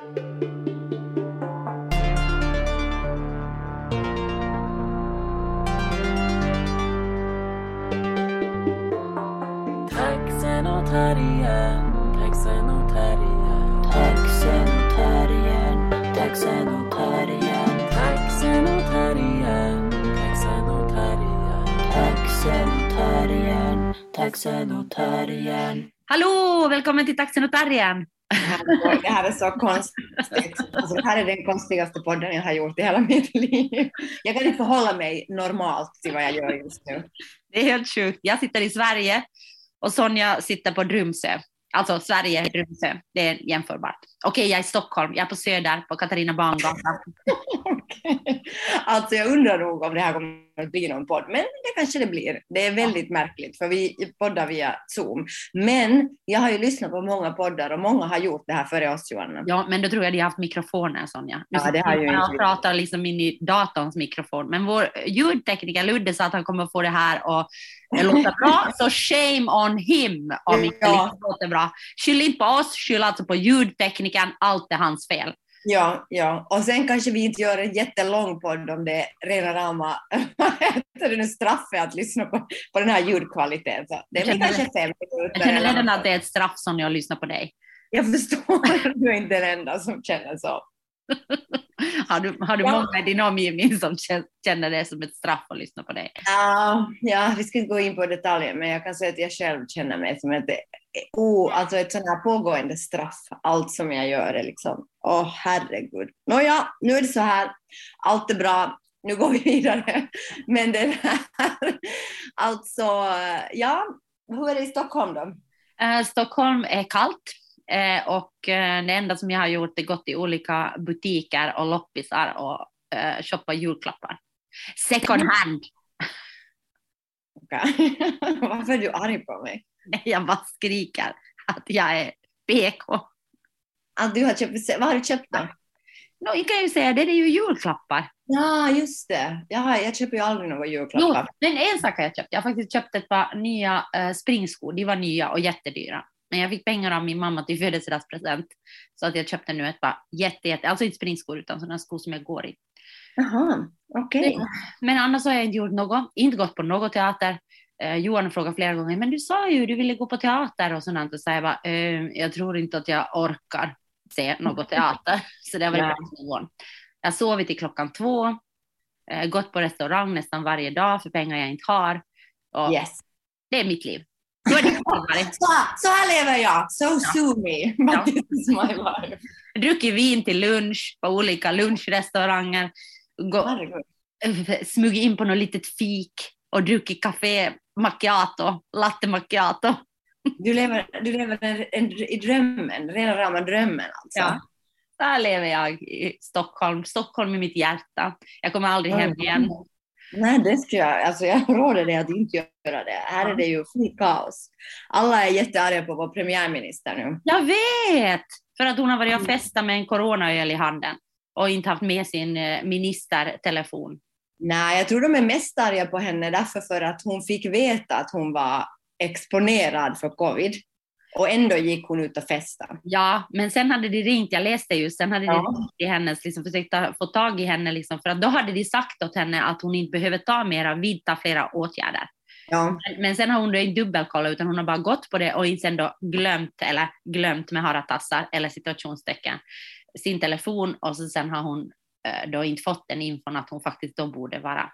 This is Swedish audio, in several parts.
Taxen och terriern, taxen och terriern. Taxen och terriern, taxen och terriern, Taxen och terriern, taxen och terriern. taxen och terriern, taxen och terriern. Hallå! Välkommen till Taxen och Terriern! Det här är så konstigt. Alltså, det här är den konstigaste podden jag har gjort i hela mitt liv. Jag kan inte förhålla mig normalt till vad jag gör just nu. Det är helt sjukt. Jag sitter i Sverige och Sonja sitter på Drumsö. Alltså Sverige, Drumsö. Det är jämförbart. Okej, jag är i Stockholm. Jag är på Söder, på Katarina Bangatan. Okej. Alltså jag undrar nog om det här kommer att bli någon podd, men det kanske det blir. Det är väldigt märkligt för vi poddar via Zoom. Men jag har ju lyssnat på många poddar och många har gjort det här före oss Johanna. Ja, men då tror jag de har haft mikrofoner, Sonja. Nu Ja, det har ju jag inte och vi. pratar liksom in i datorns mikrofon. Men vår ljudtekniker Ludde sa att han kommer få det här att låta bra. Så shame on him om inte Ja. låter bra. Skyll inte på oss, skyll alltså på ljudteknikern. Allt är hans fel. Ja, ja. Och sen kanske vi inte gör en jättelång podd om det rena rama det nu, straffet att lyssna på, på den här ljudkvaliteten. Så det Jag blir känner- kanske fem Jag minuter. känner eller redan att det är ett straff Sonja att lyssna på dig. Jag förstår, du är inte den enda som känner så. Har du, har du Ja. många i din omgivning som kä- känner det som ett straff att lyssna på dig? Ja, ja, vi ska inte gå in på detaljer, men jag kan säga att jag själv känner mig som ett, oh, alltså ett sånt här pågående straff. Allt som jag gör är liksom, åh herregud. Nåja, nu är det så här, allt är bra, nu går vi vidare. Men det här, alltså, ja, hur är det i Stockholm då? Eh, Stockholm är kallt eh, och eh, det enda som jag har gjort är gått i olika butiker och loppisar och eh, shoppa julklappar. Second hand. Okej. Varför är du arg på mig? Jag bara skriker att jag är PK. Att du har köpt, vad har du köpt då? No, jag kan ju säga det, det är ju julklappar. Ja, just det. Jaha, jag köper ju aldrig några Jo, julklappar. men en sak har jag köpt. Jag har faktiskt köpt ett par nya eh, springskor. De var nya och jättedyra. Men jag fick pengar av min mamma till födelsedagspresent. Så att jag köpte nu ett par jätte, jätte, alltså inte springskor utan sådana skor som jag går i. Jaha, okej. Men annars har jag inte gjort något, inte gått på något teater. Eh, Johan frågade flera gånger, men du sa ju du ville gå på teater och sådant. Och så jag bara, eh, jag tror inte att jag orkar se något teater. så det var Nej. bara Johan. Jag har sovit till klockan två, eh, gått på restaurang nästan varje dag för pengar jag inte har. Och Yes. Det är mitt liv. Så är det varit. Så, så här lever jag. So sue me. But Ja. this is my life. Druckit vin till lunch på olika lunchrestauranger. Gå, smugit in på något litet fik och druckit café macchiato, latte macchiato. Du lever, du lever en, en, i drömmen, rena rama drömmen alltså. Ja. Där lever jag i Stockholm. Stockholm i mitt hjärta. Jag kommer aldrig hem igen. Nej, det skulle jag, alltså jag råder dig att inte göra det. Här är det ju fullt kaos. Alla är jättearga på vår premiärminister nu. Jag vet! För att hon har varit och festat med en coronaöl i handen och inte haft med sin eh, ministertelefon. Nej, jag tror de är mest arga på henne därför för att hon fick veta att hon var exponerad för covid. Och ändå gick hon ut och festade. Ja, men sen hade de ringt, jag läste just, sen hade de Ja. ringt till hennes, liksom, försökt ta- få tag i henne, liksom, för att då hade de sagt åt henne att hon inte behöver ta mera, vidta flera åtgärder. Ja. Men, men sen har hon då inte dubbelkollat utan hon har bara gått på det och sen då glömt, eller glömt med haratassar eller situationstecken, sin telefon och så sen har hon eh, då inte fått den infon att hon faktiskt då borde vara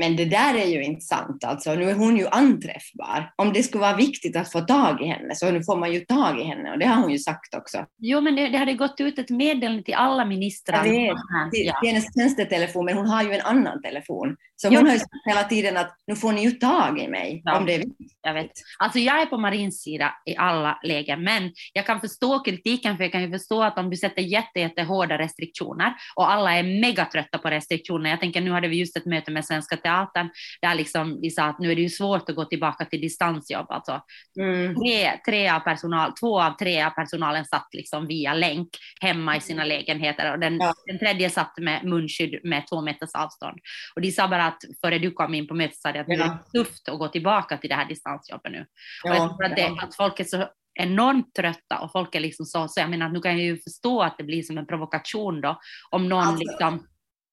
Men det där är ju inte sant. Alltså, nu är hon ju anträffbar. Om det skulle vara viktigt att få tag i henne så nu får man ju tag i henne och det har hon ju sagt också. Jo, men det, det hade gått ut ett meddelande till alla ministrar. Jag vet. Till, Ja. till hennes tjänstetelefon, men hon har ju en annan telefon. Så Jo. hon har ju sagt hela tiden att nu får ni ju tag i mig Ja. om det är viktigt. Jag vet. Alltså jag är på Marins sida i alla lägen, men jag kan förstå kritiken, för jag kan ju förstå att om du sätter jätte, jätte hårda restriktioner och alla är megatrötta på restriktioner. Jag tänker nu hade vi just ett möte med Svenska Teatern där liksom vi sa att nu är det ju svårt att gå tillbaka till distansjobb. Alltså Mm. tre, tre av personal, två av tre av personalen satt liksom via länk hemma i sina lägenheter och den, Ja. den tredje satt med munskydd med två meters avstånd. Och de sa bara att före du kom in på mötet sa de att det Ja. är tufft att gå tillbaka till det här distansjobbet nu. Och jag Ja, tror att, det, ja. att folk är så enormt trötta och folk är liksom så, så jag menar nu kan jag ju förstå att det blir som en provokation då om någon Alltså, liksom,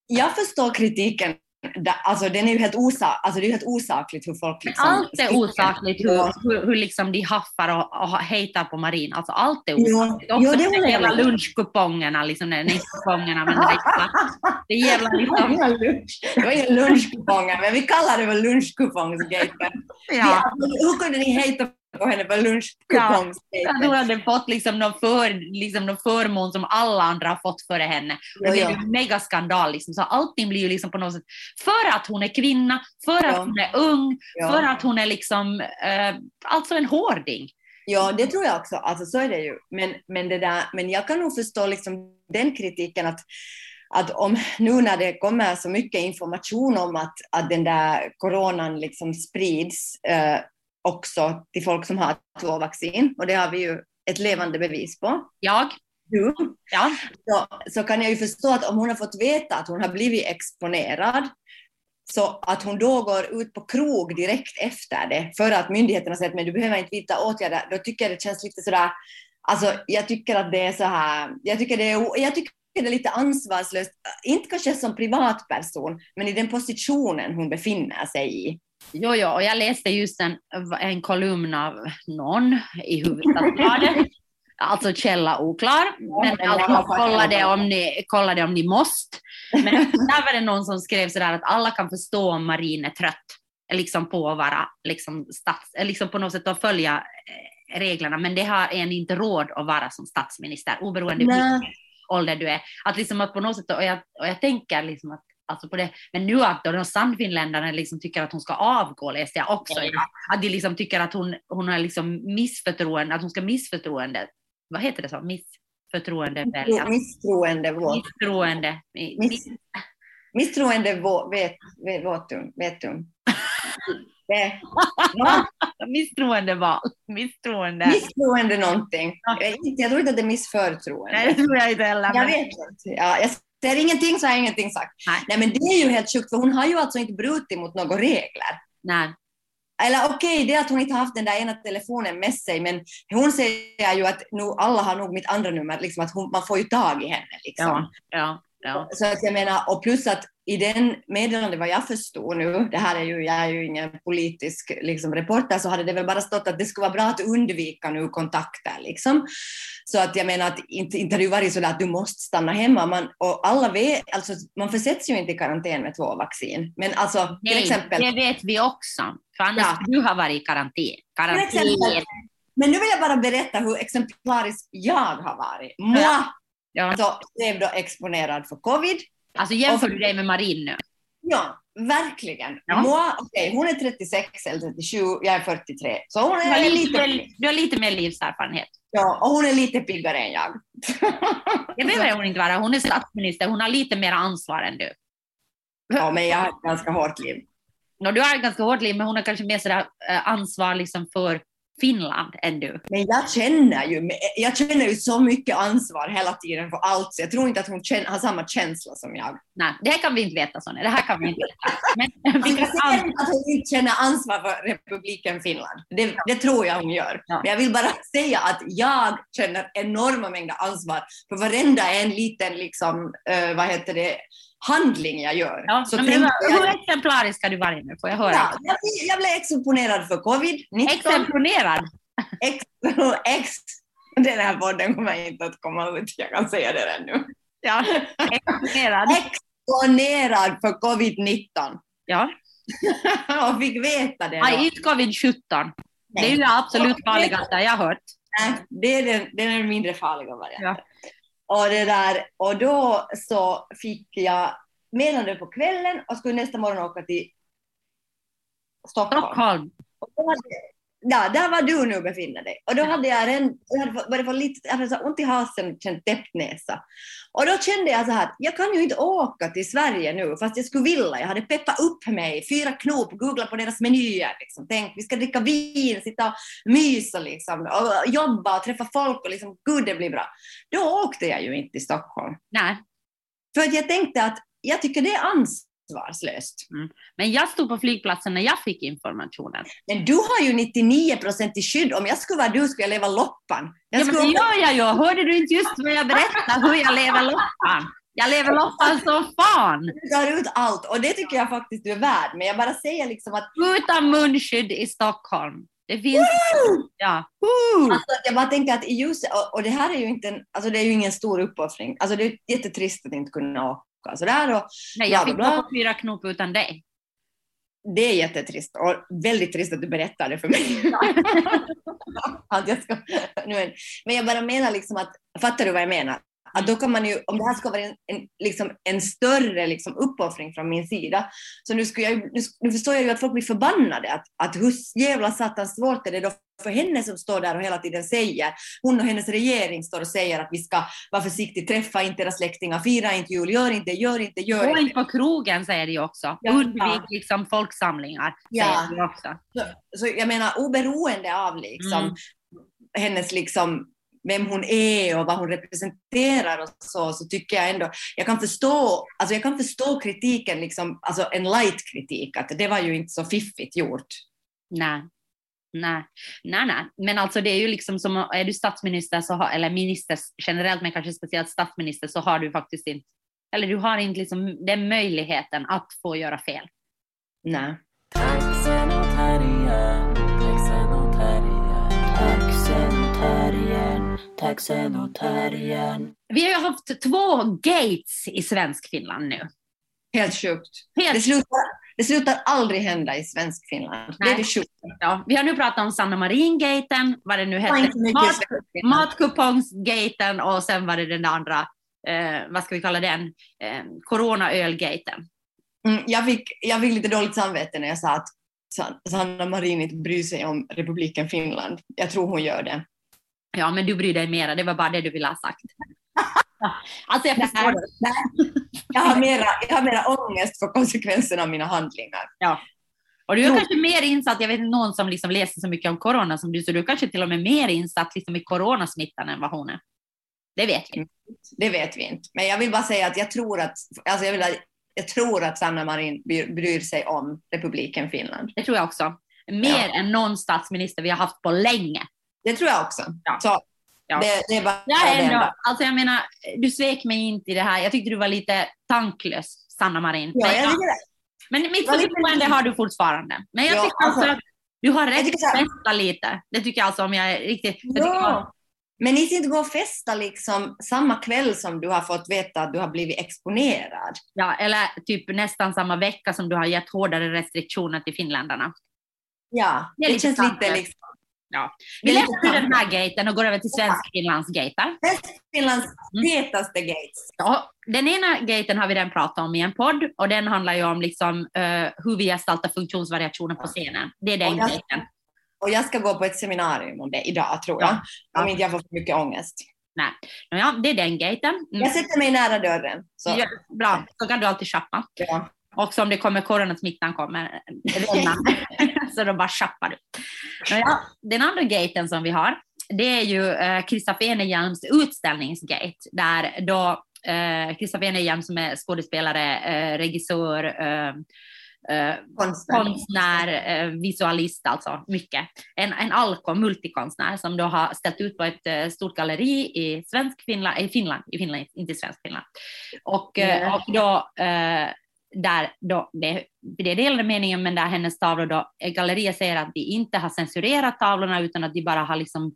Jag förstår kritiken, alltså, den är ju helt, osa alltså, det är ju helt osakligt hur folk liksom... allt är osakligt hur, hur, hur liksom de haffar och, och hejtar på Marin, alltså allt är Jo, osakligt. jo, Också det de jävla lunchkupongerna, liksom, nej inte kupongerna men det jävla, det jävla liksom, det var inga lunchkuponger, men vi kallar det väl lunchkupongsgaten. ja. Alltså, hur kunde ni hejta på henne lunchkupongsgaten? tror att hon fått liksom någon, för, liksom någon förmån som alla andra har fått före henne. Och det jo. ju en megaskandal. Liksom. Så allting blir ju liksom på något sätt, för att hon är kvinna, för att Ja. hon är ung, Ja. för att hon är liksom, eh, alltså en hårding. Ja, det tror jag också. Alltså, så är det ju. Men, men, det där, men jag kan nog förstå liksom den kritiken att, att om nu när det kommer så mycket information om att, att den där coronan liksom sprids eh, också till folk som har två vaccin, och det har vi ju ett levande bevis på. Jag, Du. ja, Så, så kan jag ju förstå att om hon har fått veta att hon har blivit exponerad, så att hon då går ut på krog direkt efter det, för att myndigheterna säger att men du behöver inte vidta åtgärder, då tycker jag det känns lite sådär, alltså jag tycker att det är så här, jag tycker det är, jag tycker det är lite ansvarslöst, inte kanske som privatperson, men i den positionen hon befinner sig i. jo, jo, och jag läste just en, en kolumn av någon i Hufvudstadsbladet. Alltså källa oklar, men men alltså, kolla, det om ni, kolla det om ni måste. Men där var det någon som skrev sådär att alla kan förstå om Marin är trött liksom på att vara liksom, stats, liksom på något sätt att följa eh, reglerna, men det har en inte råd att vara som statsminister, oberoende Nej. vilken ålder du är. Att liksom att på något sätt, och jag, och jag tänker liksom att Alltså på det. Men nu att de sannfinländarna liksom tycker att hon ska avgå, läste jag också. Idag. Att de liksom tycker att hon, hon har liksom missförtroende, att hon ska missförtroende, vad heter det så? Missförtroende välja. Misstroende våt. Misstroende. mi- Miss, misstroende vå, vet, vet, votum, vetum. Det, va? Misstroende val. Misstroende. Misstroende någonting. Ja. Jag, jag tror inte att det är missförtroende. Nej, det tror jag inte heller. Jag men- vet inte. Ja, jag säger ingenting så har jag ingenting sagt. Nej. Nej, men det är ju helt sjukt, för hon har ju alltså inte brutit mot några regler. Nej. Eller okej, det är att hon inte har haft den där ena telefonen med sig, men hon säger ju att nu, alla har nog mitt andra nummer, liksom att hon, man får ju tag i henne. Liksom. Ja, ja, ja. Så att jag menar, och plus att i den meddelande vad jag förstod nu, det här är ju, jag är ju ingen politisk liksom, reporter, så hade det väl bara stått att det skulle vara bra att undvika nu kontakter. Liksom. Så att jag menar att inte, inte har det ju varit så att du måste stanna hemma. Man, och alla vet, alltså, man försätts ju inte i karantän med två vaccin. Men alltså till Nej, exempel, det vet vi också. För annars Ja. du har varit i karantän. till men nu vill jag bara berätta hur exemplarisk jag har varit. Moi, Ja. alltså, blev då exponerad för covid. Alltså jämför du dig med Marin nu? Ja, verkligen. Ja. Moi, okej, hon är 36 eller 37, jag är 43. Så hon Du har är lite, lite, du har lite mer livserfarenhet. ja, och hon är lite piggare än jag. Det behöver hon inte vara. Hon är statsminister. Hon har lite mer ansvar än du. Ja, men jag har ett ganska hårt liv. Nå, du har ett ganska hårt liv, men hon har kanske mer sådär, eh, ansvar liksom för Finland än du. Men jag känner ju, jag känner ju så mycket ansvar hela tiden för allt, så jag tror inte att hon känner, har samma känsla som jag. Nej, det här kan vi inte veta, Sonja. Det här kan vi inte veta. Men vi Jag inte att hon inte känner ansvar för republiken Finland. Det, det tror jag hon gör. Ja. Men jag vill bara säga att jag känner enorma mängder ansvar för varenda en liten, liksom, eh, vad heter det, handling jag gör. ja, så men tänkte hur jag, exemplarisk ska du vara nu? Får jag höra? ja, jag, jag blev exponerad för covid-19. Exemplonerad. Ex, ex, den här podden kommer inte att komma ut, jag kan säga det redan nu. Ja, exponerad. Exponerad för covid-19 Ja. och fick veta det. Nej, inte covid-17. Det är ju det absolut farligaste jag har hört. Nej, det är den, den är den mindre farliga varianten. Ja. Och, det där, och då så fick jag meddelande på kvällen och skulle nästa morgon åka till Stockholm. Stockholm. Och då hade, ja, där var du nu befinner dig. Och då hade jag, en, jag hade börjat få lite jag hade så ont i halsen och känt täppt näsa. Och då kände jag så här, jag kan ju inte åka till Sverige nu, fast jag skulle vilja. Jag hade peppat upp mig, fyra knop, googlat på deras menyer. Liksom. Tänk, vi ska dricka vin, sitta och mysa liksom, och jobba och träffa folk och liksom, gud det blir bra. Då åkte jag ju inte till Stockholm. Nej. För att jag tänkte att jag tycker det är ansvar ansvarslöst. Men jag stod på flygplatsen när jag fick informationen. Men du har ju 99 procent i skydd. Om jag skulle vara du skulle jag leva loppan. Jag Ja, men det gör jag ju. Hörde du inte just vad jag berättade hur jag lever loppan? Jag lever loppan som fan. Du tar ut allt och det tycker jag faktiskt du är värd. Men jag bara säger liksom att Utan munskydd i Stockholm. Det finns... Ja. Alltså, jag bara tänker att i ljuset, och, och det här är ju inte en, alltså det är ju ingen stor uppoffring. Alltså det är jättetrist att inte kunna åka sådär och Nej, jag fick gå på fyra knop utan dig. det är jättetrist och väldigt trist att du berättar det för mig. att jag ska, nu men jag bara menar liksom att, fattar du vad jag menar? Att då kan man ju, om det här ska vara en, en, liksom en större liksom uppoffring från min sida, så nu, skulle jag, nu, nu förstår jag ju att folk blir förbannade. Att, att hur jävla satans svårt är det då för henne som står där och hela tiden säger, hon och hennes regering står och säger att vi ska vara försiktiga, träffa inte era släktingar, fira inte jul, gör inte, gör inte, gör Gå inte. inte på krogen säger de också. Ja. Undvik liksom folksamlingar. Ja. Säger de också. Så, så jag menar oberoende av liksom, Mm. hennes liksom, vem hon är och vad hon representerar och så, så tycker jag ändå, jag kan förstå, alltså jag kan förstå kritiken, liksom, alltså en light kritik, att det var ju inte så fiffigt gjort. Nej. Nej. nej, nej. Men alltså det är ju liksom som, är du statsminister så har, eller minister generellt, men kanske speciellt statsminister så har du faktiskt inte, eller du har inte liksom den möjligheten att få göra fel. Nej. Vi har ju haft två gates i svensk Finland nu. Helt sjukt. Det Helt, slutar, det slutar aldrig hända i svensk Finland. Det är Nej. det sjuka. ja. Vi har nu pratat om Sanna Marin-gaten, vad det nu hette, Mat, matkupongsgaten och sen var det den andra, eh, vad ska vi kalla den, eh, corona-ölgaten. Mm, jag, fick, jag fick lite dåligt samvete när jag sa att San- Sanna Marin inte bryr sig om republiken Finland. Jag tror hon gör det. Ja, men du bryr dig mera, det var bara det du ville ha sagt. Alltså jag förstår det. Nej. Jag har, mera, jag har mera ångest för konsekvenserna av mina handlingar. Och du är Jo. kanske mer insatt, jag vet inte någon som liksom läser så mycket om corona som du, så du är kanske till och med mer insatt liksom i coronasmittan än vad hon är. Det vet vi. Det vet vi inte. Men jag vill bara säga att jag tror att, alltså jag vill, jag tror att Sanna Marin bryr, sig om republiken Finland. Det tror jag också. Mer än någon statsminister vi har haft på länge. Det tror jag också. Ja. Så Ja. Det, det är bara Jag det är ändå, alltså jag menar, du svek mig inte i det här. Jag tyckte du var lite tanklös, Sanna Marin. Ja, men, jag tycker det. men mitt förtroende har du fortfarande. Men jag Ja, tycker alltså, alltså, att du har jag rätt att festa lite. Det tycker jag alltså om jag är riktigt... Jag Ja. Men ni ska inte gå och festa liksom samma kväll som du har fått veta att du har blivit exponerad. Ja, eller typ nästan samma vecka som du har gett hårdare restriktioner till finländarna. Ja, Det är det, lite känns sant, lite liksom... Ja. Vi lämnar den här gaten och går över till svensk Finlands gater. Finlands Mm. hetaste gates. Ja, den ena gaten har vi redan pratat om i en podd och den handlar ju om liksom, eh, hur vi gestaltar funktionsvariationer på scenen. Det är den Och jag- gaten. Och jag ska gå på ett seminarium om det idag, tror jag. Ja. Om inte jag får för mycket ångest. Nej. Ja, det är den gaten. Mm. Jag sätter mig nära dörren. Så, Ja, bra, så kan du alltid shoppa. ja. Och om det kommer coronasmittan kommer, så då bara du. Men Ja, den andra gaten som vi har, det är ju eh, Enerhjelms utställningsgate, där då eh, Enerhjelm som är skådespelare, eh, regissör, eh, eh, Konstnär. konstnär, eh, visualist alltså, mycket. En, en alko, multikonstnär som då har ställt ut på ett eh, stort galleri i svensk Finland, i Finland, i Finland, inte svensk Finland. Och, Ja. och då, där då, det, det är delade meningen, men där hennes tavlor då, eh, galleriet säger att de inte har censurerat tavlorna utan att de bara har liksom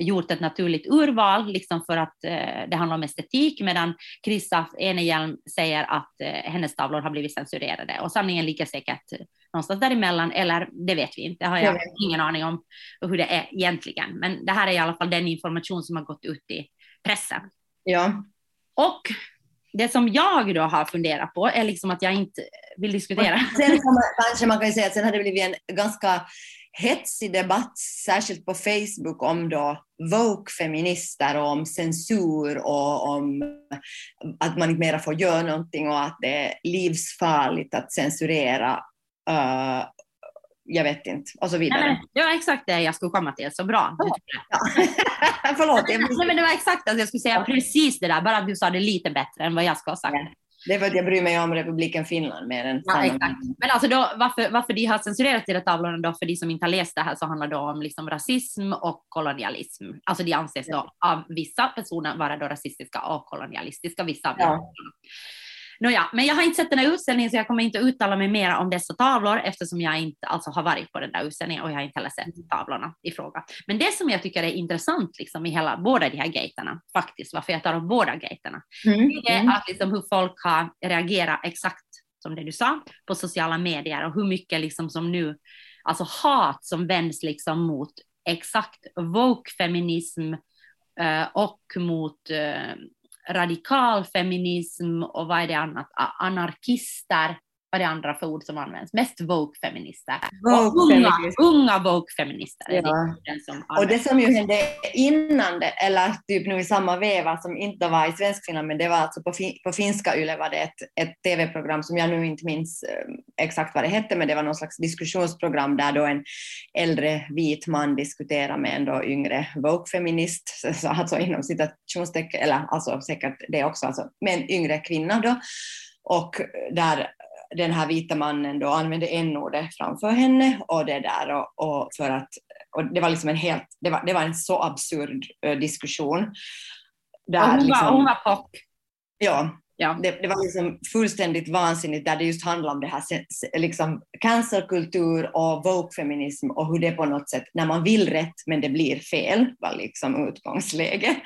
gjort ett naturligt urval liksom för att eh, det handlar om estetik medan Christoph Enerhjelm säger att eh, hennes tavlor har blivit censurerade och sanningen ligger säkert någonstans däremellan eller det vet vi inte, det har Jag vet. ingen aning om hur det är egentligen men det här är i alla fall den information som har gått ut i pressen. Ja. Och det som jag då har funderat på är liksom att jag inte vill diskutera. Sen kan man, kanske man kan säga att sen har det blivit en ganska hetsig debatt, särskilt på Facebook, om då woke-feminister och om censur och om att man inte mera får göra någonting och att det är livsfarligt att censurera. uh, jag vet inte, och så Nej, vidare. men, det var exakt det jag skulle komma till, så bra. Det. Ja. Förlåt, jag Nej, men det var exakt att jag skulle säga precis det där, bara att du sa det lite bättre än vad jag ska ha sagt. Ja. Det är för att jag bryr mig om republiken Finland mer än Ja, exakt. Men alltså då, varför, varför de har censurerat de där tavlorna då, för de som inte har läst det här, så handlar det om liksom rasism och kolonialism. Alltså de anses då av vissa personer vara då rasistiska och kolonialistiska, vissa Ja. Nåja, men jag har inte sett den här utställningen så jag kommer inte uttala mig mer om dessa tavlor eftersom jag inte alltså, har varit på den där utställningen och jag har inte heller sett tavlorna i fråga. Men det som jag tycker är intressant liksom, i hela, båda de här gaterna, faktiskt, varför jag tar upp båda gaterna, Mm. det är Mm. att liksom hur folk har reagerat exakt som det du sa på sociala medier och hur mycket liksom som nu, alltså hat som vänds liksom mot exakt woke-feminism eh, och mot eh, radikal feminism och vad är det annat, anarkister, vad är det andra för ord som används, mest woke-feminister. Och unga, unga woke-feminister. Ja. Och det som ju hände innan det, eller typ nu i samma veva som inte var i Svenskfinland, men det var alltså på, fin- på finska YLE var det ett, ett tv-program som jag nu inte minns eh, exakt vad det hette, men det var någon slags diskussionsprogram där då en äldre vit man diskuterar med en då yngre woke-feminist, så alltså inom citationstecken, eller alltså säkert det också, alltså, med en yngre kvinna då. Och där den här vita mannen då använde n-ordet framför henne och det där och, och för att och det var liksom en helt, det var, det var en så absurd eh, diskussion. Och Där hon, var, liksom, hon var pock. ja, Ja. det, det var liksom fullständigt vansinnigt där det just handlade om det här liksom cancerkultur och woke-feminism och hur det på något sätt, när man vill rätt men det blir fel, var liksom utgångsläge.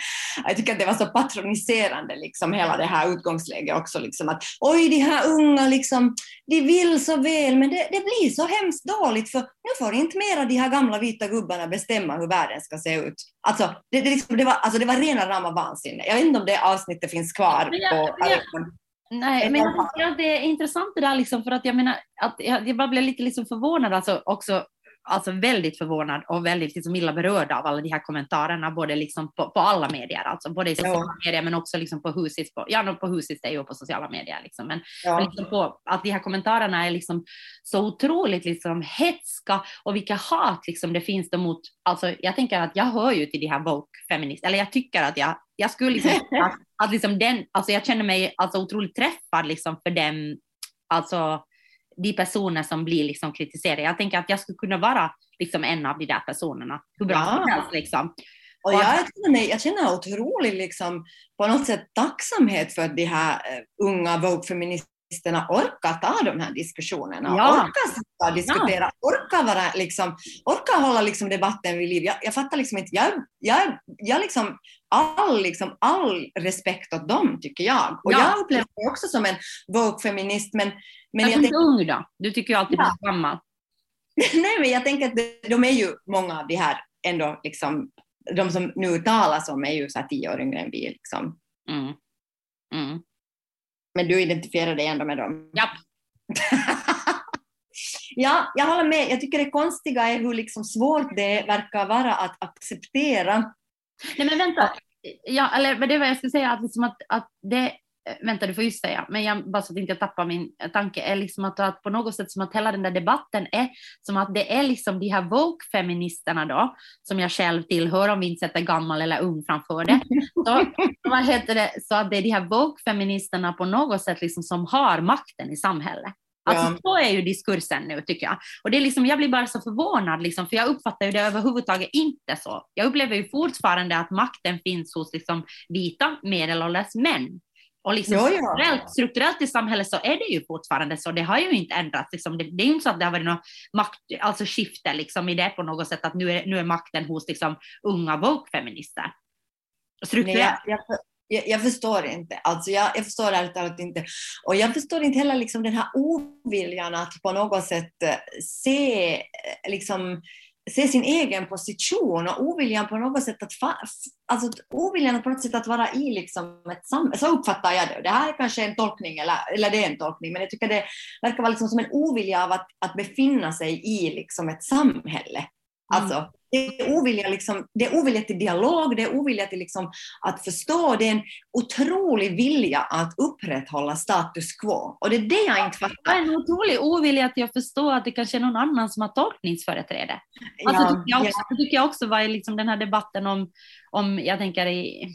Jag tycker att det var så patroniserande, liksom hela det här utgångsläget också, liksom att oj, de här unga, liksom, de vill så väl men det, det blir så hemskt dåligt för nu får inte mera de här gamla vita gubbarna bestämma hur världen ska se ut. Alltså, det, det, liksom, det, var, alltså, det var rena rama vansinne. Jag vet inte om det avsnittet finns kvar. På, men Nej, men jag tycker att det är intressant det där, liksom, för att jag menar, att jag, jag bara blev lite liksom förvånad, alltså också alltså väldigt förvånad och väldigt liksom illa berörd av alla de här kommentarerna, både liksom på, på alla medier, alltså både i sociala Ja. medier men också liksom på husis, på, ja, på husis är ju på sociala medier, liksom, men ja. liksom på, att de här kommentarerna är liksom så otroligt liksom hetska och vilka hat liksom det finns då mot, alltså jag tänker att jag hör ju till de här woke-feministerna, eller jag tycker att jag, jag skulle liksom, att, att liksom den, alltså jag känner mig alltså otroligt träffad liksom för dem, alltså de personer som blir liksom kritiserade. Jag tänker att jag skulle kunna vara liksom en av de där personerna, hur bra Ja. som helst liksom. Och jag känner, mig, jag känner otrolig liksom, på något sätt tacksamhet för att de här eh, unga woke-feministerna orkar ta de här diskussionerna. Ja. Orkar diskutera, orkar, vara, liksom, orkar hålla liksom, debatten vid liv. Jag, jag fattar liksom inte, jag, jag, jag liksom, all, liksom, all respekt åt dem tycker jag. Och Ja. jag upplever mig också som en woke-feminist men, men jag jag tänker ung då, du tycker ju alltid Ja. gammal. Nej, men jag tänker att de, är ju många av de här ändå, liksom, de som nu talas om är ju så tio år yngre än vi. Liksom. Mm. Mm. Men du identifierar dig ändå med dem. Japp. ja, jag håller med. Jag tycker det konstiga är hur liksom svårt det verkar vara att acceptera. Nej men vänta, ja, eller det var jag skulle säga att, liksom att, att det, vänta du får just säga, men jag, bara så att inte jag tappar min tanke, är liksom att, att på något sätt som att hela den där debatten är som att det är liksom de här woke-feministerna då, som jag själv tillhör om vi inte sätter gammal eller ung framför det, så, vad heter det, så att det är de här woke-feministerna på något sätt liksom som har makten i samhället. Alltså Ja. så är ju diskursen nu tycker jag. Och det är liksom, jag blir bara så förvånad, liksom, för jag uppfattar ju det överhuvudtaget inte så. Jag upplever ju fortfarande att makten finns hos liksom, vita medelålders män. Och liksom, Jo, ja. strukturellt, strukturellt i samhället så är det ju fortfarande så. Det har ju inte ändrats. Liksom. Det, det är ju inte så att det har varit något makt, alltså skifte liksom, i det på något sätt, att nu är, nu är makten hos liksom, unga woke-feminister. Nej, Strukturellt. jag, jag, jag, jag förstår inte. Alltså jag, jag förstår ärligt talat inte. Och jag förstår inte heller liksom den här oviljan att på något sätt eh, se, eh, liksom, se sin egen position och oviljan på något sätt att, alltså, oviljan på något sätt att vara i liksom ett samhälle. Så uppfattar jag det. Det här är kanske en tolkning, eller, eller det är en tolkning, men jag tycker det verkar vara liksom som en ovilja av att, att befinna sig i liksom ett samhälle. Alltså, det är ovilja, liksom, det är ovilja till dialog, det är ovilja till liksom, att förstå, det är en otrolig vilja att upprätthålla status quo. Och det är det jag inte Det är fattar. en otrolig ovilja att förstå att det kanske är någon annan som har tolkningsföreträde. Alltså, Ja, tycker jag, ja. också, det tycker jag också var liksom den här debatten om, om, jag tänker i,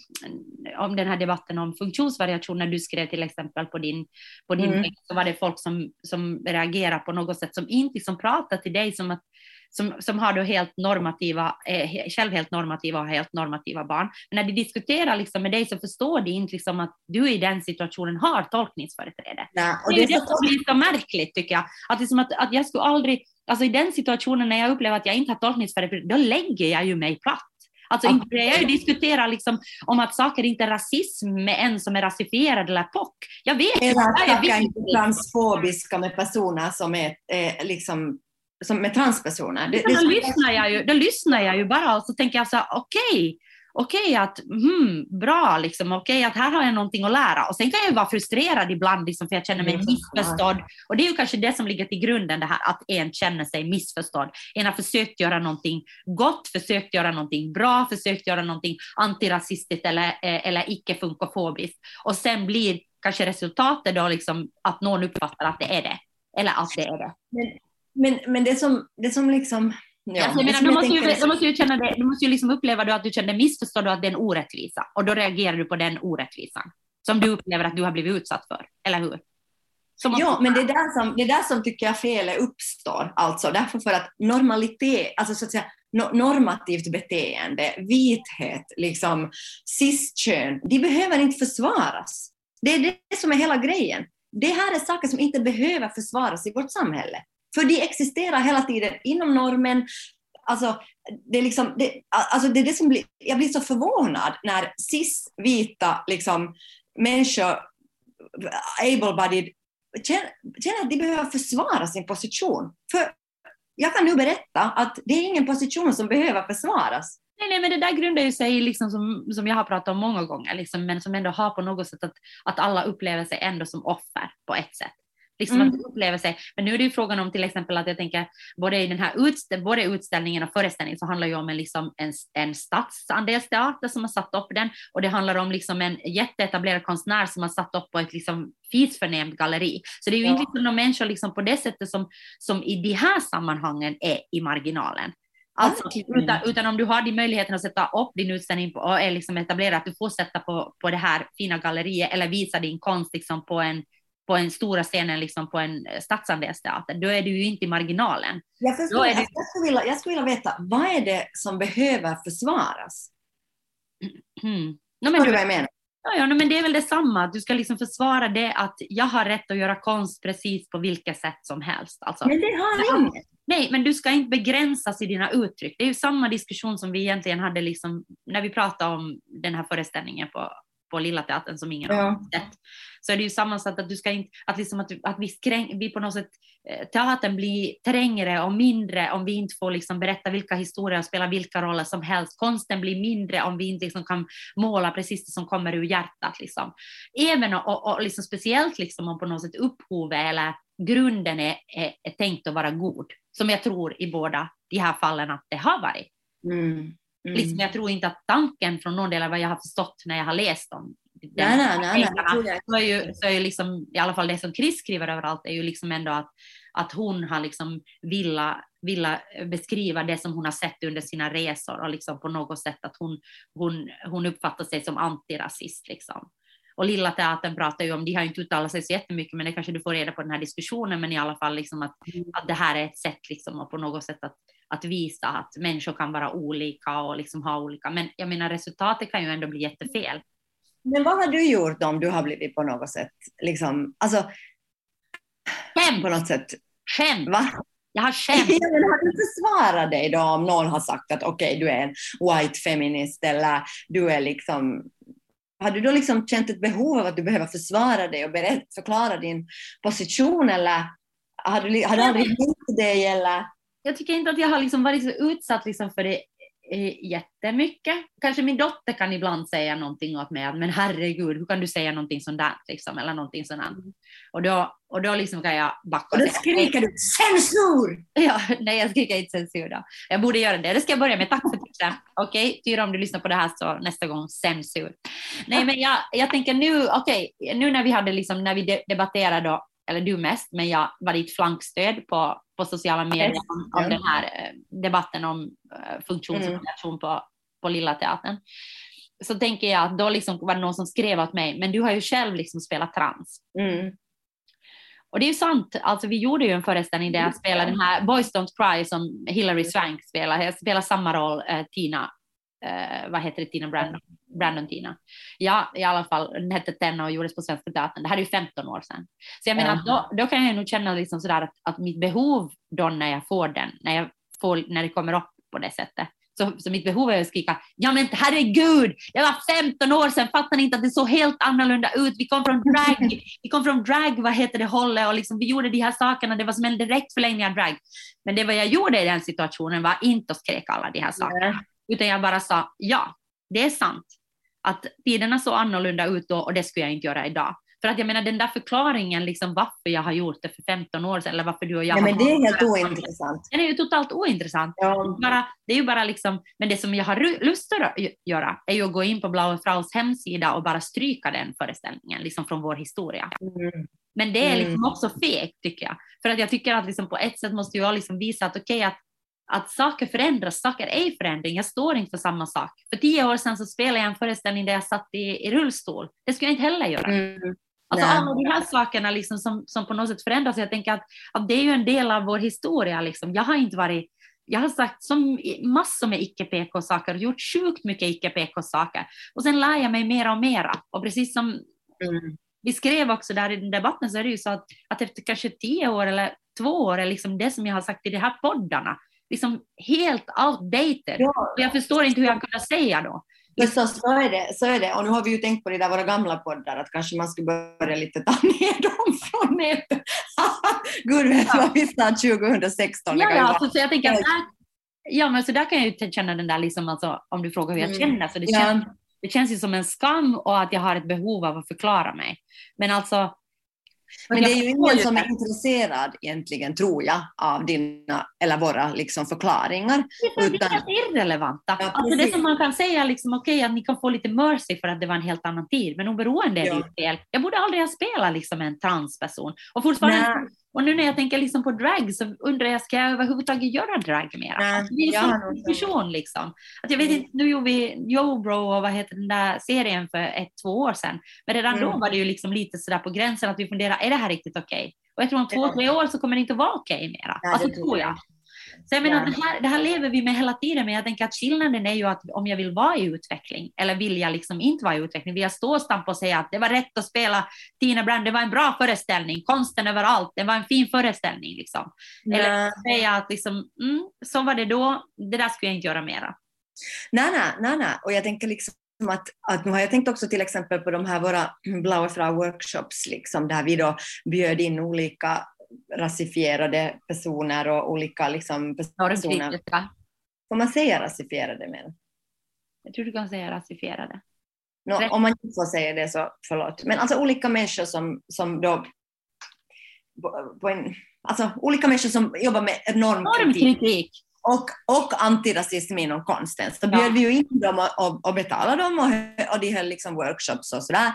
om den här debatten om funktionsvariation, när du skrev till exempel på din, på din Mm. så var det folk som, som reagerar på något sätt som inte liksom pratar till dig som att som, som har då helt normativa, eh, själv helt normativa och helt normativa barn. Men när de diskuterar liksom med dig så förstår de inte liksom att du i den situationen har tolkningsföreträde. Nej, och det är det är så som blir så märkligt tycker jag. Att, liksom att, att jag skulle aldrig, alltså i den situationen när jag upplever att jag inte har tolkningsföreträde, då lägger jag ju mig platt. Alltså inte börjar jag ju diskutera liksom om att saker inte är rasism med en som är rasifierad eller POC. Jag vet ju Eller att är snacka inte transfobiska med personer som är eh, liksom, som med transpersoner. Det, Då det, lyssnar, jag ju, då lyssnar jag ju bara och så tänker jag så här, okej, okej att, hmm, bra liksom, okej att här har jag någonting att lära. Och sen kan jag ju vara frustrerad ibland liksom, för jag känner mig Mm, missförstådd. Och det är ju kanske det som ligger till grunden, det här att en känner sig missförstådd. En har försökt göra någonting gott, försökt göra någonting bra, försökt göra någonting antirasistiskt eller, eh, eller icke-funkofobiskt. Och sen blir kanske resultatet då liksom att någon uppfattar att det är det. Eller att det är det. men, men det som, det som liksom... Ja, alltså, menar, du, jag måste ju, tänker är du måste ju känna det, du måste ju liksom uppleva då att du känner missförstådd och att det är en orättvisa. Och då reagerar du på den orättvisan som du upplever att du har blivit utsatt för. Eller hur? Ja, men det är, där som, det är där som tycker jag felet uppstår. Alltså därför för att normalitet, alltså så att säga no, normativt beteende, vithet, liksom cis-kön, de behöver inte försvaras. Det är det som är hela grejen. Det här är saker som inte behöver försvaras i vårt samhälle. För de existerar hela tiden inom normen. Alltså, det är, liksom, det, alltså det, är det som blir, jag blir så förvånad när cis-vita liksom, människor, able-bodied, känner, känner att de behöver försvara sin position. För jag kan nu berätta att det är ingen position som behöver försvaras. Nej, nej, men det där grundar ju sig, liksom som, som jag har pratat om många gånger, liksom, men som ändå har på något sätt att, att alla upplever sig ändå som offer på ett sätt. Liksom Mm. att de upplever sig, men nu är det ju frågan om till exempel att jag tänker, både i den här utställ, både utställningen och föreställningen så handlar ju om en, liksom, en, en stadsandelsteater som har satt upp den och det handlar om liksom en jätteetablerad konstnär som har satt upp på ett liksom fisförnämt galleri. Så det är ju Ja. inte liksom någon människa liksom på det sättet som, som i de här sammanhangen är i marginalen. Alltså, utan, utan om du har din möjligheten att sätta upp din utställning på, och är liksom etablerad, att du får sätta på, på det här fina galleriet eller visa din konst liksom på en på en stora scenen liksom på en eh, stadsandelsteater, då är du ju inte i marginalen. Jag, förstår, är jag, skulle vilja, jag skulle vilja veta, vad är det som behöver försvaras? Mm. No, men, du vad jag menar? ja, ja, no, men det är väl detsamma, du ska liksom försvara det att jag har rätt att göra konst precis på vilket sätt som helst. Alltså. Men det har ingen. Nej, men du ska inte begränsas i dina uttryck. Det är ju samma diskussion som vi egentligen hade liksom, när vi pratade om den här föreställningen på, på Lilla Teatern som ingen Ja. har sett. Så är det ju samma sak att du ska inte, att, liksom att, att vi, skräng, vi på något sätt, eh, teatern blir trängre och mindre om vi inte får liksom berätta vilka historier och spela vilka roller som helst. Konsten blir mindre om vi inte liksom kan måla precis det som kommer ur hjärtat. Liksom. Även och, och, och liksom speciellt liksom om på något sätt upphovet eller grunden är, är, är tänkt att vara god. Som jag tror i båda de här fallen att det har varit. Mm. Mm. Liksom, jag tror inte att tanken från någon del av vad jag har förstått när jag har läst om Nej, så är ju, så är ju liksom, i alla fall det som Chris skriver överallt är ju liksom ändå att, att hon har liksom vilja, vilja beskriva det som hon har sett under sina resor och liksom på något sätt att hon, hon, hon uppfattar sig som antirasist. Liksom. Och Lilla Teatern pratar ju om, de har ju inte uttalat sig så jättemycket, men det kanske du får reda på den här diskussionen, men i alla fall liksom att, att det här är ett sätt liksom att på något sätt att, att visa att människor kan vara olika och liksom ha olika, men jag menar resultatet kan ju ändå bli jättefel. Men vad har du gjort om du har blivit på något sätt, liksom, alltså Skämt! på något sätt, Skämt! va? Jag har skämt! Ja, men har du försvarat dig då om någon har sagt att okej, du är en white feminist eller du är liksom har du då liksom känt ett behov av att du behöver försvara dig och berätta, förklara din position eller har du, har du aldrig gjort det eller? Jag tycker inte att jag har liksom varit så utsatt liksom för det eh, jättemycket. Kanske min dotter kan ibland säga någonting åt mig, att men herregud, hur kan du säga någonting sånt där, liksom, eller någonting sånt där. Och då, och då liksom kan jag backa Och då skriker du censur! Ja, nej, jag skriker inte censur då. Jag borde göra det. Det ska jag börja med. Tack för tipsen. Okej, Tyra, om du lyssnar på det här så nästa gång censur. Nej, men jag, jag tänker nu, okej, nu när vi hade liksom, när vi de- debatterade då, eller du mest, men jag var ditt flankstöd på, på sociala medier om, om den här eh, debatten om eh, funktionsvariation på, på Lilla Teatern. Så tänker jag att då liksom var det någon som skrev åt mig, men du har ju själv liksom spelat trans. Mm. Och det är ju sant, alltså vi gjorde ju en föreställning där jag spelade den här Boys Don't Cry som Hilary Swank spelar. Jag spelar samma roll, eh, Tina, eh, vad heter det, Tina Brandon, Brandon Tina. Ja, i alla fall, den hette Tenna och gjordes på Svenska Teatern. Det här är ju 15 år sedan. Så jag menar, att då, då kan jag nog känna liksom sådär att, att mitt behov då när jag får den, när, jag får, när det kommer upp på det sättet, så, så mitt behov är att skrika, ja men herregud, det var 15 år sedan, fattar ni inte att det såg helt annorlunda ut? Vi kom från drag, vi kom från drag, vad heter det, hållet och liksom, vi gjorde de här sakerna, det var som en direkt förlängning av drag. Men det vad jag gjorde i den situationen var inte att skreka alla de här sakerna, utan jag bara sa, ja, det är sant att tiderna såg annorlunda ut då och det skulle jag inte göra idag. För att jag menar den där förklaringen, liksom varför jag har gjort det för 15 år sedan eller varför du och jag Ja, har men det är helt ointressant. Den är ju totalt ointressant. Ja. Bara, det är ju bara liksom, men det som jag har lust att gö- göra är ju att gå in på Blaue Fraus hemsida och bara stryka den föreställningen liksom från vår historia. Mm. Men det är liksom Mm. också fegt tycker jag. För att jag tycker att liksom på ett sätt måste jag liksom visa att okej att, att saker förändras, saker är i förändring. Jag står inte för samma sak. För tio år sedan så spelade jag en föreställning där jag satt i, i rullstol. Det skulle jag inte heller göra. Mm. Alltså alla de här sakerna liksom som, som på något sätt förändras. Jag tänker att, att det är ju en del av vår historia. Liksom. Jag har inte varit jag har sagt som massor med icke-PK-saker och gjort sjukt mycket icke-PK-saker. Och sen lär jag mig mera och mera. Och precis som Mm. vi skrev också där i den debatten så är det ju så att, att efter kanske tio år eller två år är liksom det som jag har sagt i de här poddarna liksom helt outdated. Ja. Och jag förstår inte hur jag kunde säga då. Förstås, så är, det, så är det. Och nu har vi ju tänkt på det där våra gamla poddar, att kanske man skulle börja lite ta ner dem från nätet. Gud vet vad vi sa 2016. Det Ja, ja alltså, så jag tänker att där, ja, men så där kan jag ju känna den där, liksom, alltså, om du frågar hur jag Mm. känner, så det, Ja. känns, det känns ju som en skam och att jag har ett behov av att förklara mig. Men alltså... Men det är ju ingen som är intresserad egentligen, tror jag, av dina eller våra liksom, förklaringar. Det är Utan- helt irrelevanta. Ja, alltså det som man kan säga, liksom, okej att ni kan få lite mercy för att det var en helt annan tid, men oberoende är det Ja. ju fel. Jag borde aldrig ha spelat liksom, en transperson. Och, fortfarande, Nej. Och nu när jag tänker liksom, på drag så undrar jag, ska jag överhuvudtaget göra drag mera? Nej, Alltså, det är en sån diskussion liksom. Att jag vet Mm. inte, nu gjorde vi Joe Bro och vad heter den där serien för ett, två år sedan. Men redan då Mm. var det ju liksom lite sådär på gränsen att vi funderar, är det här riktigt okej? Och jag tror om två, tre år så kommer det inte vara okej mera. Nej, alltså tror jag. Så jag menar, det, här, det här lever vi med hela tiden, men jag tänker att skillnaden är ju att om jag vill vara i utveckling, eller vill jag liksom inte vara i utveckling, vill jag stå och stampa och säga att det var rätt att spela Tina Brand, det var en bra föreställning, konsten överallt, det var en fin föreställning. Liksom. Eller Nej. säga att liksom, mm, så var det då, det där skulle jag inte göra mera. Nej, nej, nej, nej. Och jag tänker liksom att, att nu har jag tänkt också till exempel på de här våra Blaue Frau workshops, liksom, där vi då bjöd in olika rasifierade personer och olika liksom, personer. Får man säga rasifierade? Men? Jag tror du kan säga rasifierade. No, om man inte får säga det så förlåt. Men alltså olika människor som, som då på, en, alltså olika människor som jobbar med normkritik Normkritik. och, och antirasism inom konsten. Så Ja. bjöd vi ju in dem och, och, och betalade dem och, och de höll liksom workshops och sådär.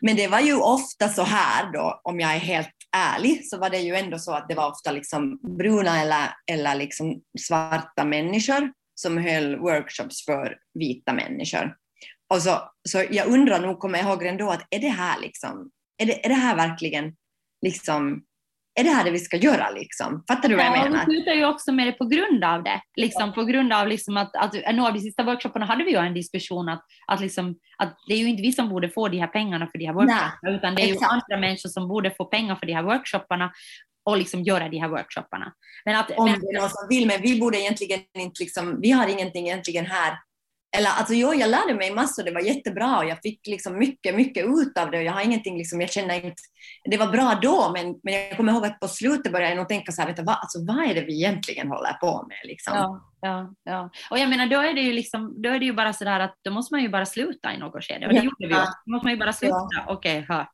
Men det var ju ofta så här då, om jag är helt ärlig, så var det ju ändå så att det var ofta liksom bruna eller, eller liksom svarta människor som höll workshops för vita människor. Och så, så jag undrar nog, kommer jag ihåg ändå, att är det här liksom, är det, är det här verkligen liksom, är det här det vi ska göra liksom? Fattar du vad jag Ja, menar? vi slutar ju också med det på grund av det. Liksom, på grund av liksom att, att några av de sista workshopparna hade vi ju en diskussion att, att, liksom, att det är ju inte vi som borde få de här pengarna för de här workshopparna, utan det är ju exakt. andra människor som borde få pengar för de här workshopparna och liksom göra de här workshopparna. Men att, om men, det är någon som vill, men vi borde egentligen inte liksom, vi har ingenting egentligen här eller alltså jo, jag lärde mig massor, det var jättebra och jag fick liksom mycket, mycket ut av det och jag har ingenting, liksom, jag känner inte, det var bra då, men, men jag kommer ihåg att på slutet började jag nog tänka så här, vet du, vad, alltså, vad är det vi egentligen håller på med? Liksom? Ja, ja, ja. Och jag menar, då är det ju liksom, då är det ju bara sådär att då måste man ju bara sluta i något skede. Och det Ja. gjorde vi ju. Då måste man ju bara sluta. Okej, hör.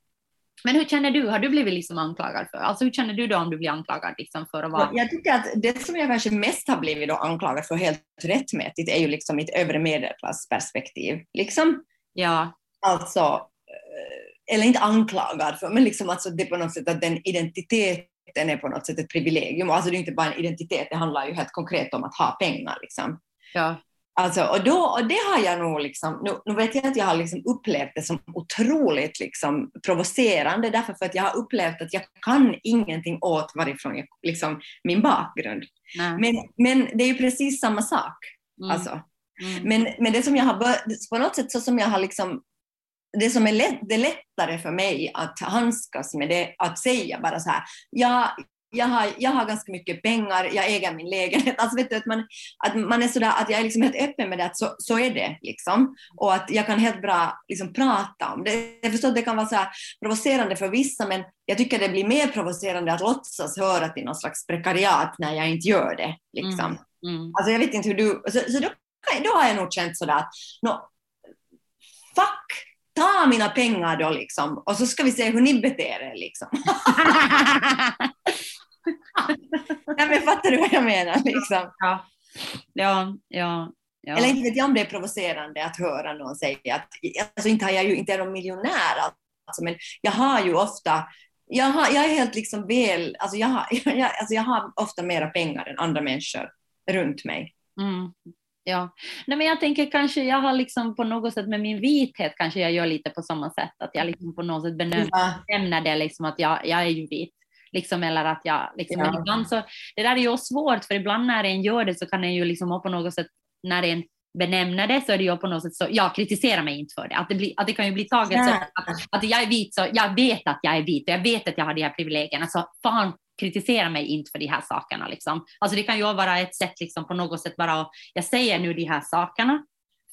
Men hur känner du? Har du blivit liksom anklagad för? Alltså hur känner du då om du blir anklagad liksom för att vara... Jag tycker att det som jag kanske mest har blivit då anklagad för helt rättmätigt är ju liksom mitt övre medelklassperspektiv. Liksom, Ja, alltså, eh, eller inte anklagad för, men liksom alltså det på något sätt att den identiteten är på något sätt ett privilegium. Alltså det är inte bara en identitet, det handlar ju helt konkret om att ha pengar. Liksom. ja, Alltså, och, då, och det har jag nog, liksom, nu, nu vet jag att jag har liksom upplevt det som otroligt liksom, provocerande, därför för att jag har upplevt att jag kan ingenting åt varifrån jag, liksom, min bakgrund. nej. Men, men det är ju precis samma sak. Mm, Alltså. mm, Men, men det som jag har på något sätt så som jag har liksom det som är lätt, det är lättare för mig att handskas med det, att säga bara så här, ja, jag har, jag har ganska mycket pengar, jag äger min lägenhet. Alltså vet du, att, man, att man är sådär, att jag är liksom helt öppen med det, att så, så är det. Liksom. Och att jag kan helt bra liksom, prata om det. Jag förstår att det kan vara så provocerande för vissa, men jag tycker det blir mer provocerande att låtsas höra till någon slags prekariat när jag inte gör det. Liksom. mm. Alltså jag vet inte hur du... Så, så då, då har jag nog känt sådär att no, fuck, ta mina pengar då liksom och så ska vi se hur ni beter er liksom. Nej, men fattar du vad jag menar? Liksom? ja, ja, ja. ja. Eller inte vet jag om det är provocerande att höra någon säga att, alltså inte har jag ju, inte är de miljonär alltså, men jag har ju ofta, jag, har, jag är helt liksom väl, alltså jag, har, jag, alltså jag har ofta mera pengar än andra människor runt mig. Mm. Ja, Nej, men jag tänker kanske jag har liksom på något sätt med min vithet kanske jag gör lite på samma sätt, att jag liksom på något sätt benämner Ja. det liksom att jag, jag är ju vit. Liksom, eller att jag, liksom, Ja. ibland så, det där är ju svårt, för ibland när en gör det så kan en ju liksom på något sätt, när en benämner det så är det ju på något sätt så, jag kritiserar mig inte för det. Att det, blir, att det kan ju bli taget så Ja. att, att jag är vit, så jag vet att jag är vit och jag vet att jag har de här privilegierna, så fan kritisera mig inte för de här sakerna. Liksom. Alltså det kan ju vara ett sätt liksom, på något sätt bara jag säger nu de här sakerna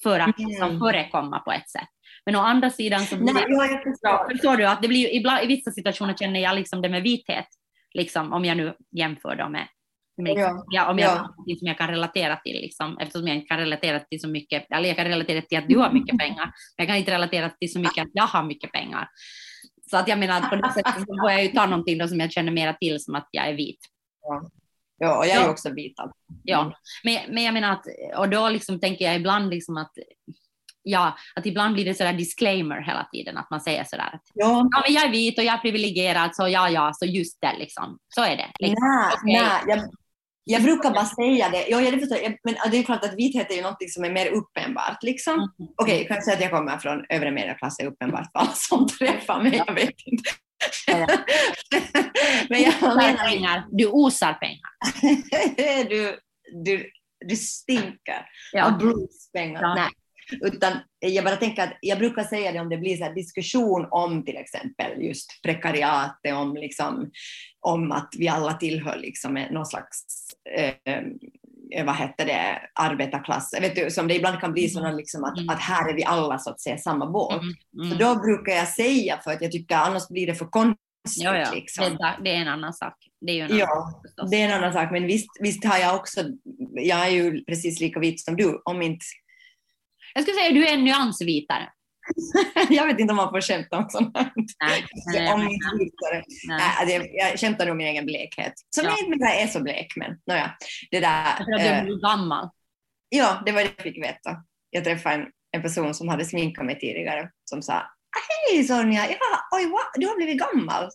för att Mm. liksom, förekomma på ett sätt. Men å andra sidan så blir Nej, ja, jag förstår. Ja, förstår du att det blir ibland, i vissa situationer känner jag liksom det med vithet, liksom, om jag nu jämför då med, med Ja, ja, om jag ja. som jag kan relatera till, liksom, eftersom jag inte kan relatera till så mycket, eller jag kan relatera till att du har mycket pengar, men jag kan inte relatera till så mycket att jag har mycket pengar. Så att jag menar att på det sättet så får jag ju ta någonting då som jag känner mera till som att jag är vit. Ja, och jag är Ja. också vit. alltså. Ja, men, men jag menar att, och då liksom tänker jag ibland liksom att, ja, att ibland blir det sådär disclaimer hela tiden, att man säger sådär att Ja, ja, men jag är vit och jag är privilegierad, så ja, ja, så just det liksom. Så är det. Liksom. nej, Okej. nej, jag, jag brukar bara säga det. Ja, jag förstår, jag, men det är klart att vithet är ju något som är mer uppenbart. Liksom. Mm. Okej, jag kan säga att jag kommer från övre medelklass, är uppenbart för alla som träffar mig. Jag vet inte. Ja, men jag menar, pengar. Du osar pengar. du, du, du stinker Ja. av Bruce-pengar. Ja. Nej. Utan jag bara tänker att jag brukar säga det om det blir så diskussion om till exempel just prekariatet, om, liksom, om att vi alla tillhör liksom någon slags eh, eh, vad heter det, arbetarklass. Vet du, som det ibland kan bli sådana liksom att, Mm. att här är vi alla så att säga samma båt. Mm, Så mm. då brukar jag säga för att jag tycker annars blir det för konstigt. Ja, ja. Liksom. Det, är en annan sak. Det är ju en annan Ja, sak det är en annan sak, men visst, visst har jag också, jag är ju precis lika vit som du, om inte, Jag skulle säga att du är en nyans vitare. jag vet inte om man får skämta om sånt här. Nej, nej, om nej, nej. Jag skämtar nog om min egen blekhet, som Ja. inte är så blek, men nåja. Det där, För att du eh, blivit gammal. ja, det var det jag fick veta. Jag träffade en, en person som hade sminkat mig tidigare, som sa Hej Sonja, ja, oj, wow, du har blivit gammal.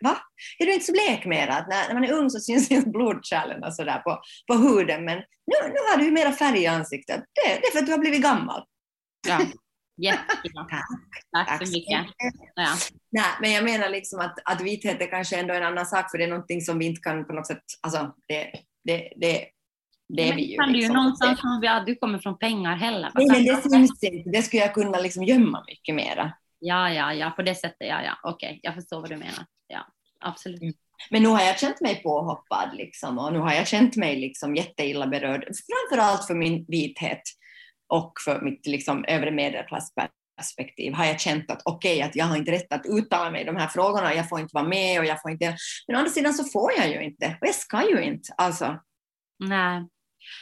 Va? Är du inte så blek mera? Att När, när man är ung så syns inte blodkärlen och sådär på, på huden, men nu, nu har du ju mera färg i ansiktet. Det, det är för att du har blivit gammal. Ja. Jättebra. Tack. Tack så mycket. Ja. Nej, men jag menar liksom att, att vithet är kanske ändå en annan sak, för det är någonting som vi inte kan på något sätt, alltså det, det, det, det är vi ju. kan du ju liksom. någonstans från att du kommer från pengar heller. Nej, men det syns inte. Det skulle jag kunna liksom gömma mycket mera. Ja, ja, ja, på det sättet, ja, ja. Okej, jag förstår vad du menar. Ja, absolut. Mm. Men nu har jag känt mig påhoppad liksom, och nu har jag känt mig liksom jätteilla berörd, framförallt för min vithet. och för mitt liksom, övre medelklassperspektiv har jag känt att okej, okay, att jag har inte rätt att uttala mig i de här frågorna, jag får inte vara med och jag får inte... Men å andra sidan så får jag ju inte, och jag ska ju inte. Alltså. Nej.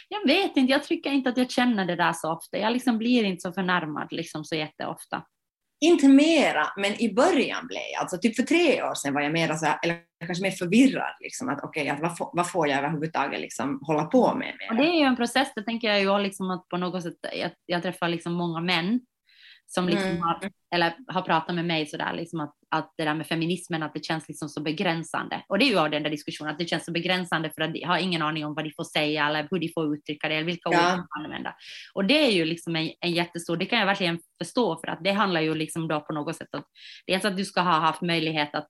Jag vet inte, jag tycker inte att jag känner det där så ofta. Jag liksom blir inte så förnärmad liksom så jätteofta. Inte mera, men i början blev jag, alltså typ för tre år sedan var jag mera så här, eller kanske mer förvirrad, liksom, att okej, okay, vad, får, vad får jag överhuvudtaget liksom hålla på med? Och det är ju en process, det tänker jag ju liksom att på något sätt, jag, jag träffar liksom många män som liksom mm. har, eller har pratat med mig sådär, liksom att, att det där med feminismen, att det känns liksom så begränsande. Och det är ju av den där diskussionen, att det känns så begränsande för att de har ingen aning om vad de får säga eller hur de får uttrycka det eller vilka ord de får använda. Och det är ju liksom en, en jättestor, det kan jag verkligen förstå för att det handlar ju liksom då på något sätt att dels att du ska ha haft möjlighet att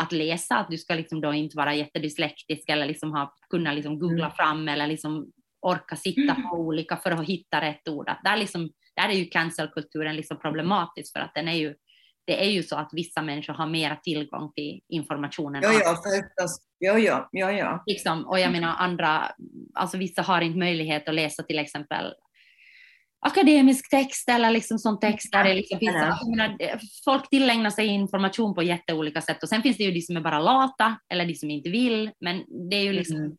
att läsa, att du ska liksom då inte vara jättedyslektisk eller liksom ha, kunna liksom googla mm. fram eller liksom orka sitta på olika för att hitta rätt ord. Att där, liksom, där är ju cancelkulturen liksom problematisk för att den är ju, det är ju så att vissa människor har mera tillgång till informationen. Jo, förstås. Jo, jo, jo, jo. Liksom, och jag menar andra, alltså vissa har inte möjlighet att läsa till exempel akademisk text eller liksom sån text där det liksom finns, menar, folk tillägnar sig information på jätteolika sätt och sen finns det ju de som är bara lata eller de som inte vill, men det är ju liksom mm.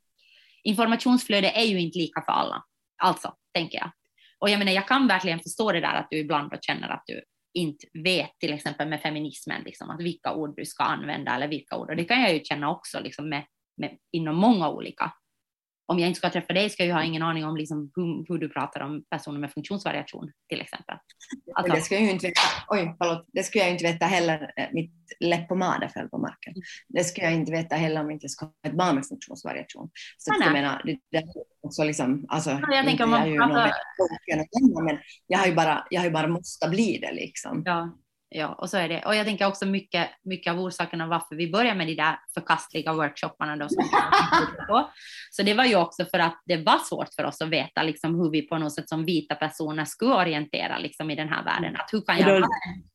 informationsflöde är ju inte lika för alla, alltså tänker jag. Och jag menar, jag kan verkligen förstå det där att du ibland känner att du inte vet, till exempel med feminismen, liksom, att vilka ord du ska använda eller vilka ord. Och det kan jag ju känna också liksom, med, med, inom många olika om jag inte ska träffa dig ska jag ju ha ingen aning om liksom hur, hur, du pratar om personer med funktionsvariation till exempel. Alltså, det skulle jag ju inte veta. Oj, förlåt. Det skulle jag inte veta heller. Eh, mitt läppomade föll på marken. Det skulle jag inte veta heller om jag inte skulle ha ett barn med funktionsvariation. Så jag menar, det, det är också liksom, alltså, ja, jag tänker om man, jag, alltså, men jag har ju bara, jag har ju bara måste bli det liksom. Ja, Ja, och så är det. Och jag tänker också mycket, mycket av orsakerna varför vi börjar med de där förkastliga workshopparna då. Som på. Så det var ju också för att det var svårt för oss att veta liksom, hur vi på något sätt som vita personer skulle orientera liksom, i den här världen. Att hur, kan jag, vara,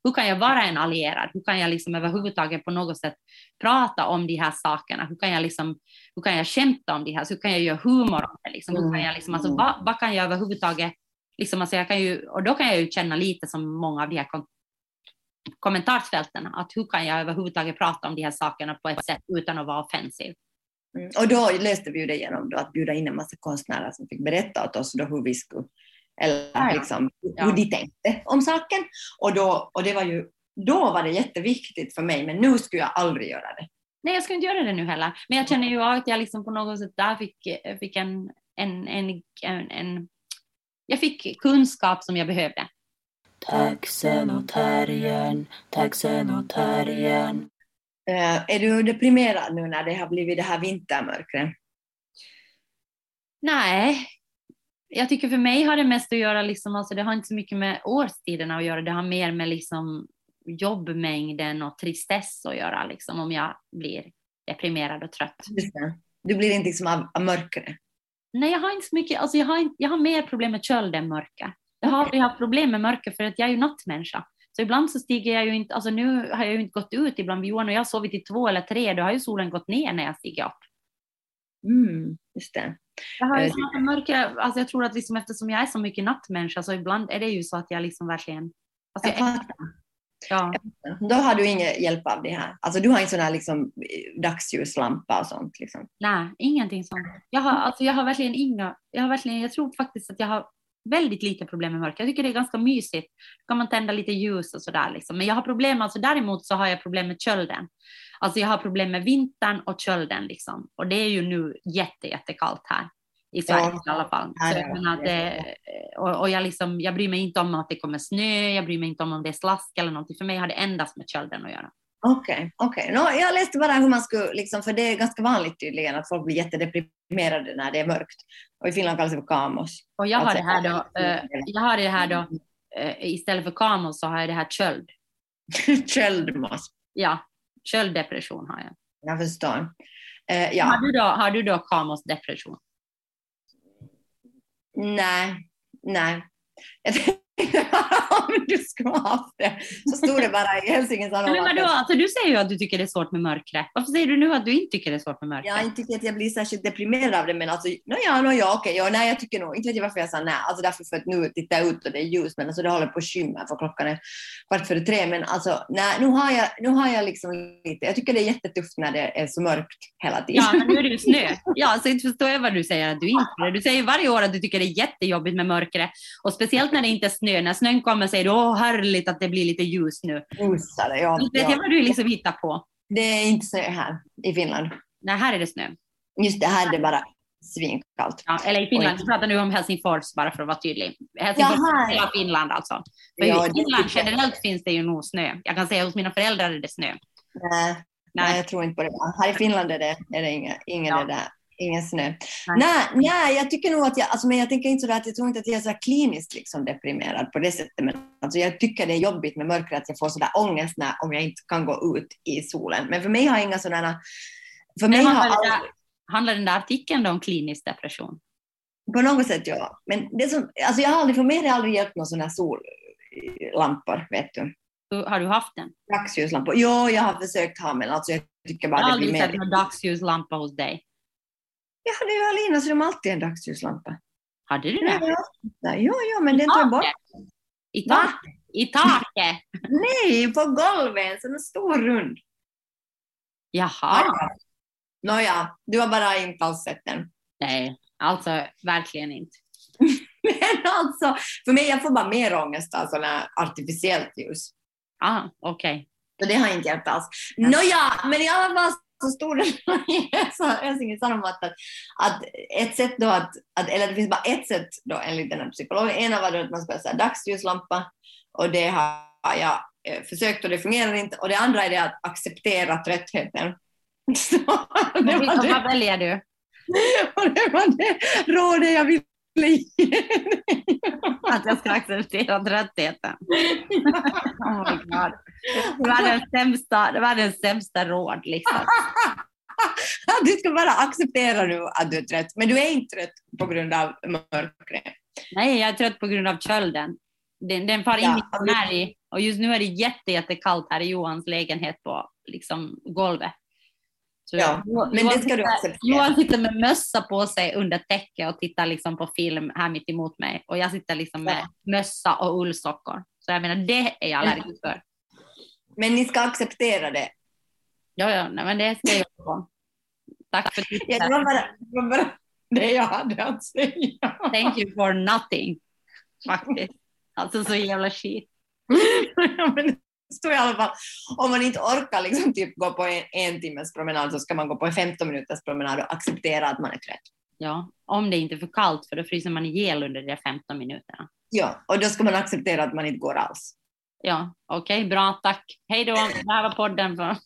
hur kan jag vara en allierad? Hur kan jag liksom överhuvudtaget på något sätt prata om de här sakerna? Hur kan jag, liksom, hur kan jag skämta om de här? Hur kan jag göra humor om det? Liksom? Hur kan jag, liksom, alltså, mm. vad, vad kan jag överhuvudtaget Liksom, alltså jag kan ju, och då kan jag ju känna lite som många av de här kommentarsfälten, att hur kan jag överhuvudtaget prata om de här sakerna på ett sätt utan att vara offensiv. Mm. Och då löste vi ju det genom då att bjuda in en massa konstnärer som fick berätta åt oss då hur vi skulle, eller liksom, ja. hur de tänkte om saken. Och, då, och det var ju, då var det jätteviktigt för mig, men nu skulle jag aldrig göra det. Nej, jag skulle inte göra det nu heller. Men jag känner ju att jag liksom på något sätt där fick, fick en, en, en, en, en jag fick kunskap som jag behövde. Taxen och terriern, taxen och terriern. Uh, är du deprimerad nu när det har blivit det här vintermörkret? Nej, jag tycker för mig har det mest att göra, liksom, alltså det har inte så mycket med årstiderna att göra, det har mer med liksom jobbmängden och tristess att göra, liksom, om jag blir deprimerad och trött. Du blir inte liksom av, av mörkret? Nej, jag har inte så mycket, alltså jag har, jag har mer problem med köld än mörker. Jag har aldrig haft problem med mörker för att jag är ju nattmänniska. Så ibland så stiger jag ju inte, alltså nu har jag ju inte gått ut ibland, Johan och jag har sovit till två eller tre, då har ju solen gått ner när jag stiger upp. Mm, just det. Jag, har ju uh, mörker, alltså jag tror att liksom eftersom jag är så mycket nattmänniska så ibland är det ju så att jag liksom verkligen... Alltså jag jag ja. Då har du ingen hjälp av det här? Alltså du har inte sån här liksom dagsljuslampa och sånt? Liksom. Nej, ingenting sånt. Jag har, alltså jag har verkligen inga, jag har verkligen, jag tror faktiskt att jag har väldigt lite problem med mörker. Jag tycker det är ganska mysigt. Kan man tända lite ljus och sådär. Liksom. Men jag har problem, alltså däremot så har jag problem med kölden. Alltså jag har problem med vintern och kölden liksom. Och det är ju nu jätte, jättekallt här. I Sverige ja. i alla fall. Så jag menar det, och, och jag, liksom, jag bryr mig inte om att det kommer snö, jag bryr mig inte om om det är slask eller någonting. För mig har det endast med kölden att göra. Okej, okay, okej. Okay. No, jag läste bara hur man skulle, liksom, för det är ganska vanligt tydligen att folk blir jättedeprimerade när det är mörkt. Och i Finland kallas det för kamos. Och jag har alltså, det här då, äh, jag har det här då äh, istället för kamos så har jag det här köld. Köldmas. Ja, kölddepression har jag. Jag förstår. Äh, ja. Har du då, har du då kamosdepression? Nej, nej. Om du skulle ha haft det. Så stod det bara i Helsingin Men vadå, alltså, du säger ju att du tycker det är svårt med mörkret. Varför säger du nu att du inte tycker det är svårt med mörkret? Jag inte tycker att jag blir särskilt deprimerad av det, men alltså, no, ja, no, ja, okej, ja, nej, jag tycker nog, inte vet jag varför jag sa nej, alltså därför för att nu tittar jag ut och det är ljus, men alltså det håller på att skymma för klockan är kvart före tre, men alltså, nej, nu har jag, nu har jag liksom lite, jag tycker det är jättetufft när det är så mörkt hela tiden. Ja, men nu är det ju snö. Ja, så inte förstår jag vad du säger att du inte. Du säger varje år att du tycker det är jättejobbigt med mörkret. Och speciellt när det inte är snö. När snön kommer säger du åh härligt att det blir lite ljus nu. Ljusare, ja, jag ja. vad du liksom hittar på. Det är inte så här i Finland. Nej, här är det snö. Just det här är det bara svinkallt. Ja, eller i Finland, jag pratar nu om Helsingfors bara för att vara tydlig. Helsingfors Jaha. är hela Finland alltså. För Ja, i det Finland generellt finns det ju nog snö. Jag kan säga hos mina föräldrar är det snö. Nej, nej, jag tror inte på det. Här i Finland är det, är det ingen, ingen, Ja. det där, ingen snö. Nej. Nej. Nej, jag tycker nog att jag, alltså, men jag tänker inte så där att jag tror inte att jag är så kliniskt liksom deprimerad på det sättet. Men alltså, jag tycker det är jobbigt med mörkret, att jag får så där ångest när, om jag inte kan gå ut i solen. Men för mig har inga sådana, för mig Men har handlar, det aldrig, där, handlar den där artikeln om klinisk depression? på något sätt ja. Men det som, alltså jag har aldrig, för mig har det aldrig hjälpt några sådana här sollampor, vet du. Har du haft den? Dagsljuslampor. Jo, jag har försökt ha, men alltså jag tycker Jag bara har det aldrig blir sett mer. någon dagsljuslampa hos dig. Jag hade ju Alina så de har alltid en dagsljuslampa. Hade du det? Ja, jo, jo, men den tar jag bort. I taket? I taket? Nej, på golvet, så den stor rund. Jaha. Nåja, du har bara inte alls sett den. Nej, alltså verkligen inte. Men alltså, för mig jag får bara mer ångest av sådana artificiellt ljus. Ah, okej. Så det har inte hjälpt alls. Nåja, men i alla fall så stod det i Helsingin Sanomat att, att ett sätt då att, att, eller det finns bara ett sätt då enligt den här psykologen, ena var då att man ska ha dagsljuslampa och det har jag eh, försökt och det fungerar inte och det andra är det att acceptera tröttheten. Så, det, var Vad väljer du? och det var det rådet jag ville. Att jag ska acceptera tröttheten? Oh my God. Det var den sämsta, det var den sämsta råd liksom. Du ska bara acceptera nu att du är trött, men du är inte trött på grund av mörkret. Nej, jag är trött på grund av kölden. Den, den far in Ja. i och just nu är det jätte, jättekallt här i Johans lägenhet på liksom, golvet. Ja, Johan- men Johan det ska du acceptera. Johan sitter med mössa på sig under täcket och tittar liksom på film här mitt emot mig och jag sitter liksom med mössa och ullsockor. Så jag menar, det är jag allergisk för. Men ni ska acceptera det. Ja, ja, nej, men det ska jag på. Tack för Ja, det, tipset. var bara, det var bara det jag hade att säga. Thank you for nothing. Faktiskt. Alltså så jävla skit. Ja, men står i alla fall, om man inte orkar liksom typ gå på en, en timmes promenad så ska man gå på en 15 minuters promenad och acceptera att man är trött. Ja, om det inte är för kallt för då fryser man ihjäl under de där 15 minuterna. Ja, och då ska man acceptera att man inte går alls. Ja, okej, bra, tack. Hej då, det här var podden för...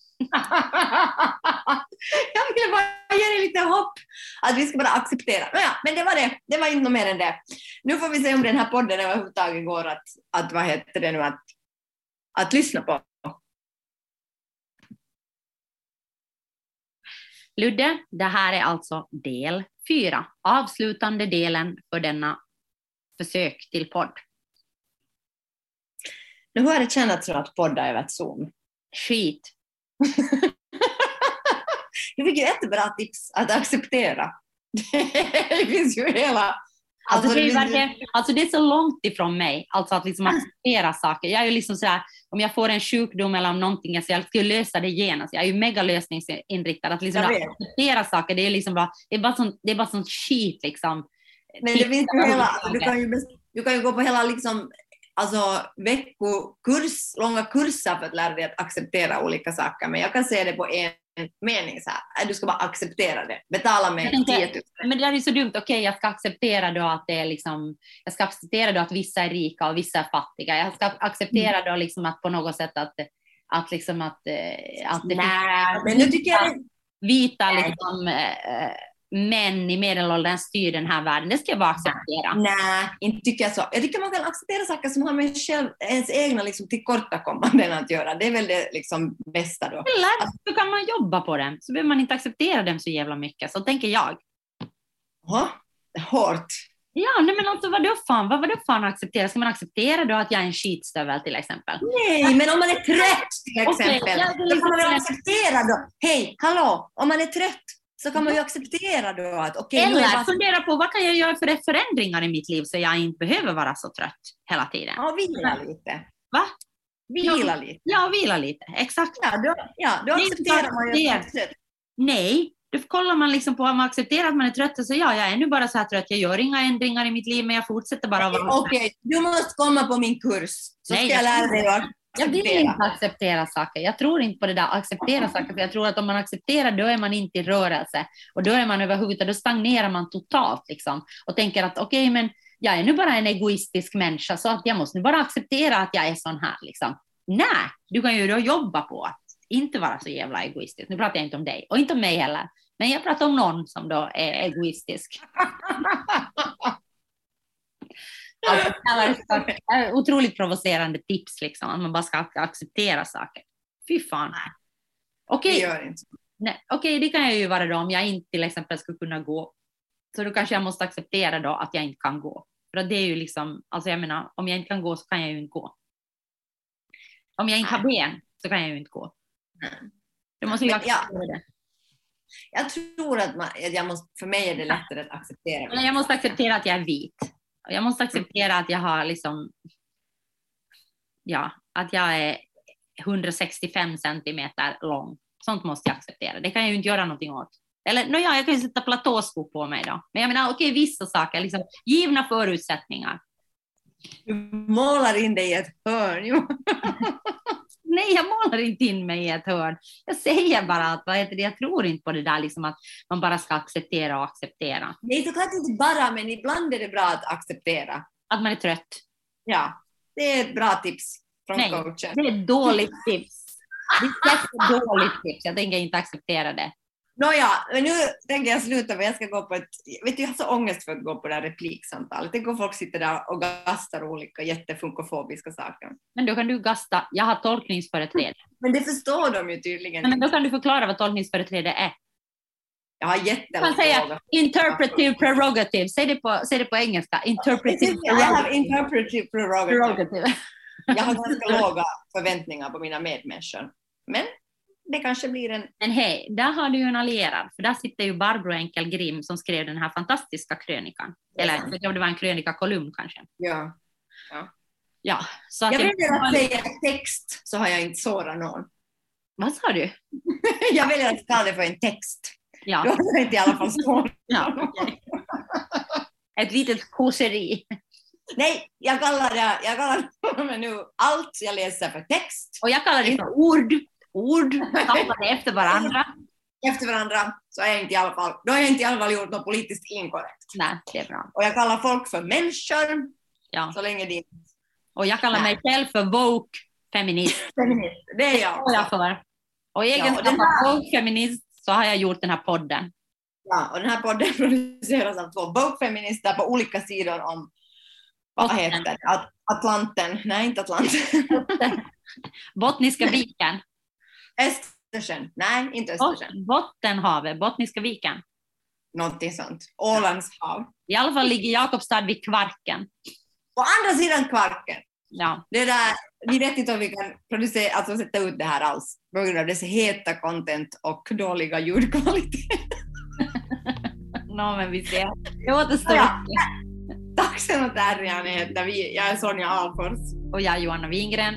jag ville bara ge dig lite hopp att vi ska bara acceptera. Nåja, men det var det. Det var inte mer än det. Nu får vi se om den här podden överhuvudtaget går att, att vad heter det nu, att, att lyssna på. Ludde, det här är alltså del fyra, avslutande delen för denna försök till podd. Nu har det känts som att podda över Zoom. Skit. Du fick ju ett bra tips att acceptera. Det finns ju hela... Alltså, det är ju ju- verkligen, alltså det är så långt ifrån mig, alltså att liksom acceptera saker. Jag är ju liksom sådär, om jag får en sjukdom eller om någonting, alltså jag ska lösa det genast. Jag är ju mega lösningsinriktad. Att liksom acceptera saker, det är liksom bara, det är bara sånt, det är bara sånt skit liksom. Men det finns ju hela, du, kan ju, du kan ju gå på hela liksom, alltså, veckokurs, långa kurser för att lära dig att acceptera olika saker. Men jag kan säga det på en mening så här. äh, Du ska bara acceptera det. Betala tänkte- 10 000. Men det där är så dumt. Okej, jag ska acceptera då att det är liksom, jag ska acceptera då att vissa är rika och vissa är fattiga. Jag ska acceptera då liksom att på något sätt att, att liksom att, eh, att det Nej, men nu tycker jag vita liksom, eh, män i medelåldern styr den här världen. Det ska jag bara acceptera. Nej, inte tycker jag så. Jag tycker man kan acceptera saker som har med själv, ens egna liksom, tillkortakommanden att göra. Det är väl det liksom, bästa då. Eller så kan man jobba på dem, så behöver man inte acceptera dem så jävla mycket. Så tänker jag. Jaha, hårt. Ja, nej men alltså vadå fan, vad vadå fan acceptera? Ska man acceptera då att jag är en skitstövel till exempel? Nej, men om man är trött till exempel, ja, är då kan man väl liksom- acceptera då. Hej, hallå, om man är trött så kan man ju acceptera då att okej, är Eller bara... fundera på vad kan jag göra för förändringar i mitt liv så jag inte behöver vara så trött hela tiden. Ja, vila lite. Va? Vila lite. Ja, vila lite. Exakt. Ja, då, ja, då accepterar man ju att man är trött. Nej, då kollar man liksom på om man accepterar att man är trött och så ja, jag är nu bara så här trött, jag gör inga ändringar i mitt liv men jag fortsätter bara att vara Okej, du måste komma på min kurs så Nej, ska jag- lära dig att Jag vill inte acceptera saker. Jag tror inte på det där acceptera saker. För jag tror att om man accepterar då är man inte i rörelse. Och då är man överhuvudtaget, då stagnerar man totalt liksom. Och tänker att okej, men jag är nu bara en egoistisk människa så att jag måste nu bara acceptera att jag är sån här liksom. Nej, du kan ju då jobba på att inte vara så jävla egoistisk. Nu pratar jag inte om dig och inte om mig heller. Men jag pratar om någon som då är egoistisk. Alltså, det otroligt provocerande tips, liksom, att man bara ska acceptera saker. Fy fan. Det Okej, så. nej, okej, det kan jag ju vara då om jag inte till exempel skulle kunna gå. Så då kanske jag måste acceptera då att jag inte kan gå. För det är ju liksom, alltså jag menar, om jag inte kan gå så kan jag ju inte gå. Om jag inte har ben så kan jag ju inte gå. Då måste ja. acceptera det. Jag tror att, man, jag måste, för mig är det lättare att acceptera. Men jag måste acceptera att jag är vit. Jag måste acceptera att jag har liksom, ja, att jag är 165 centimeter lång. Sånt måste jag acceptera. Det kan jag ju inte göra någonting åt. Eller no, ja, jag kan ju sätta platåskor på mig då. Men jag menar, okej, vissa saker, liksom, givna förutsättningar. Du målar in dig i ett hörn. Nej, jag målar inte in mig i ett hörn. Jag säger bara att vad heter det, jag tror inte på det där liksom att man bara ska acceptera och acceptera. Nej, såklart inte bara, men ibland är det bra att acceptera. Att man är trött. Ja, det är ett bra tips från Nej. coachen. Det är ett dåligt tips. Det är ett dåligt tips. Jag tänker inte acceptera det. Nåja, men nu tänker jag sluta för jag ska gå på ett... Vet du, jag har så ångest för att gå på det här repliksamtalet. Tänk om folk sitter där och gastar olika jättefunkofobiska saker. Men då kan du gasta, jag har tolkningsföreträde. Men det förstår de ju tydligen Men då kan du förklara vad tolkningsföreträde är. Jag har kan jättelåga säga interpretive prerogative. Säg det på, säg det på engelska. Interpretive prerogative. interpretive prerogative. prerogative. Jag har ganska låga förväntningar på mina medmänniskor. Men det kanske blir en... Men hej, där har du ju en allierad. För där sitter ju Barbro Enkelgrim som skrev den här fantastiska krönikan. Eller jag vet inte om det var en krönikakolumn kanske. Ja. Ja, så att Jag väljer att säga text så har jag inte sårat någon. Vad sa du? Jag väljer att kalla det för en text. Då Ja, har jag inte i alla fall sårat ja. Ett litet kåseri. Nej, jag kallar det, jag kallar det nu allt jag läser för text Och jag kallar det för ord. Ord staplade efter varandra. efter varandra så har jag inte i alla fall, då har jag inte i alla fall gjort något politiskt inkorrekt. Nej, det är bra. Och jag kallar folk för människor Ja. så länge de Och jag kallar mig själv för woke feminist. Det är jag. står jag för. Och i egenskap här- av woke feminist så har jag gjort den här podden. Ja, och den här podden produceras av två Vogue-feminister på olika sidor om vad heter det? At- Atlanten, nej inte Atlanten, Bottniska viken. Östersjön, nej inte Östersjön, Bot- Bottenhavet, Bottniska viken. någonting sånt, Ålands hav. I alla fall ligger Jakobstad vid Kvarken. På andra sidan Kvarken, Ja, det där, vi vet inte om vi kan producera, alltså sätta ut det här alls på grund av dess heta content och dåliga ljudkvalitet. no, men vi ser. Det återstår. Ja. Taxen och terriern heter vi, jag är Sonja Alfors. Och jag är Johanna Wingren.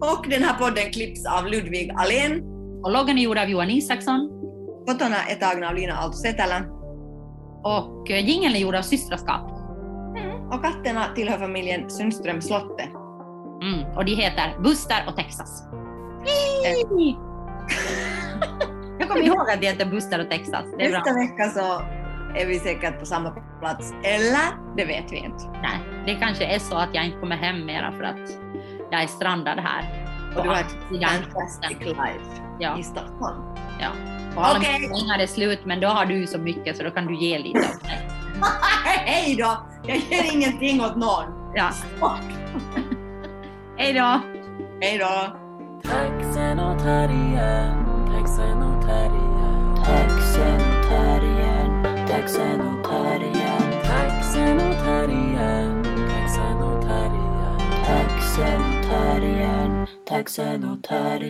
Och den här podden klipps av Ludvig Alén. Och loggan är gjord av Johan Isaksson. Fotona är tagna av Lina Aalto-Setälä. Och eh, jingeln är gjord av Systraskap. Och katterna tillhör familjen Sundström Slotte. Mm, och de heter Buster och Texas. Jag kommer ihåg att de heter Buster och Texas. Det är bra. Nästa vecka så är vi säkert på samma plats. Eller? Det vet vi inte. Nej, det kanske är så att jag inte kommer hem mera för att jag är strandad här. Och du har ett fantastic life ja. i Stockholm. Ja. Och alla okay. mina pengar är slut, men då har du så mycket så då kan du ge lite av mig. Hej då! Jag ger ingenting åt någon. Ja. Hej då! Hej då! Taxen och terriern, taxen och terriern, taxen och terriern, taxen och terriern, taxen och terriern, taxen och terriern, taxen här igen, taxen åt här